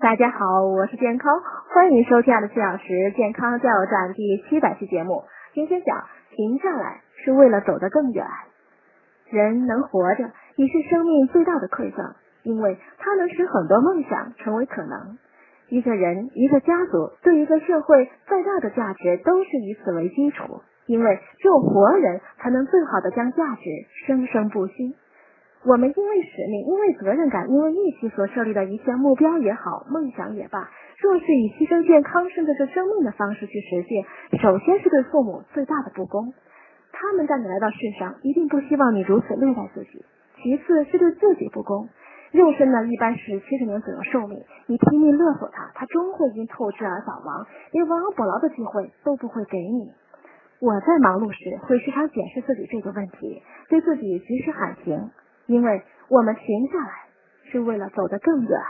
大家好，我是健康，欢迎收听二十四小时健康加油站第七百期节目。今天讲停下来是为了走得更远。人能活着已是生命最大的馈赠，因为它能使很多梦想成为可能。一个人、一个家族对一个社会再大的价值都是以此为基础，因为只有活人才能最好的将价值生生不息。我们因为使命、因为责任感、因为义气所设立的一切目标也好、梦想也罢，若是以牺牲健康甚至是生命的方式去实现，首先是对父母最大的不公。他们带你来到世上，一定不希望你如此虐待自己；其次是对自己不公。肉身呢，一般是七十年左右寿命，你拼命勒索它，它终会因透支而早亡，连亡而补牢的机会都不会给你。我在忙碌时，会时常检视自己这个问题，对自己及时喊停。因为我们停下来，是为了走得更远。